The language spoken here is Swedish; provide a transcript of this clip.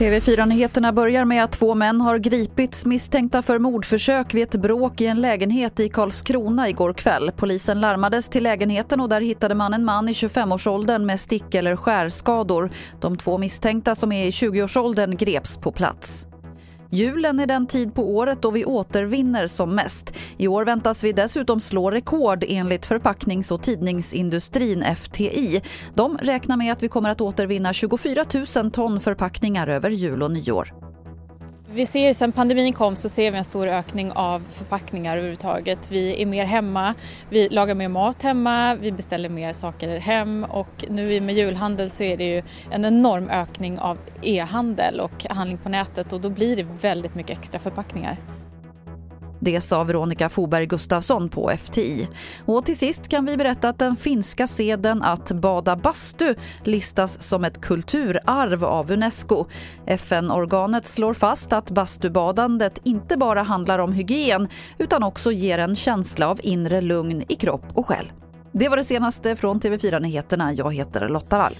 TV4-nyheterna börjar med att två män har gripits misstänkta för mordförsök vid ett bråk i en lägenhet i Karlskrona igår kväll. Polisen larmades till lägenheten och där hittade man en man i 25-årsåldern med stick eller skärskador. De två misstänkta som är i 20-årsåldern greps på plats. Julen är den tid på året då vi återvinner som mest. I år väntas vi dessutom slå rekord enligt förpacknings och tidningsindustrin FTI. De räknar med att vi kommer att återvinna 24 000 ton förpackningar över jul och nyår. Vi ser ju sen pandemin kom så ser vi en stor ökning av förpackningar överhuvudtaget. Vi är mer hemma, vi lagar mer mat hemma, vi beställer mer saker hem och nu med julhandel så är det ju en enorm ökning av e-handel och handling på nätet och då blir det väldigt mycket extra förpackningar. Det sa Veronica Foberg Gustafsson på FTI. Och till sist kan vi berätta att den finska seden att bada bastu listas som ett kulturarv av Unesco. FN-organet slår fast att bastubadandet inte bara handlar om hygien utan också ger en känsla av inre lugn i kropp och själ. Det var det senaste från TV4 Nyheterna. Jag heter Lotta Wall.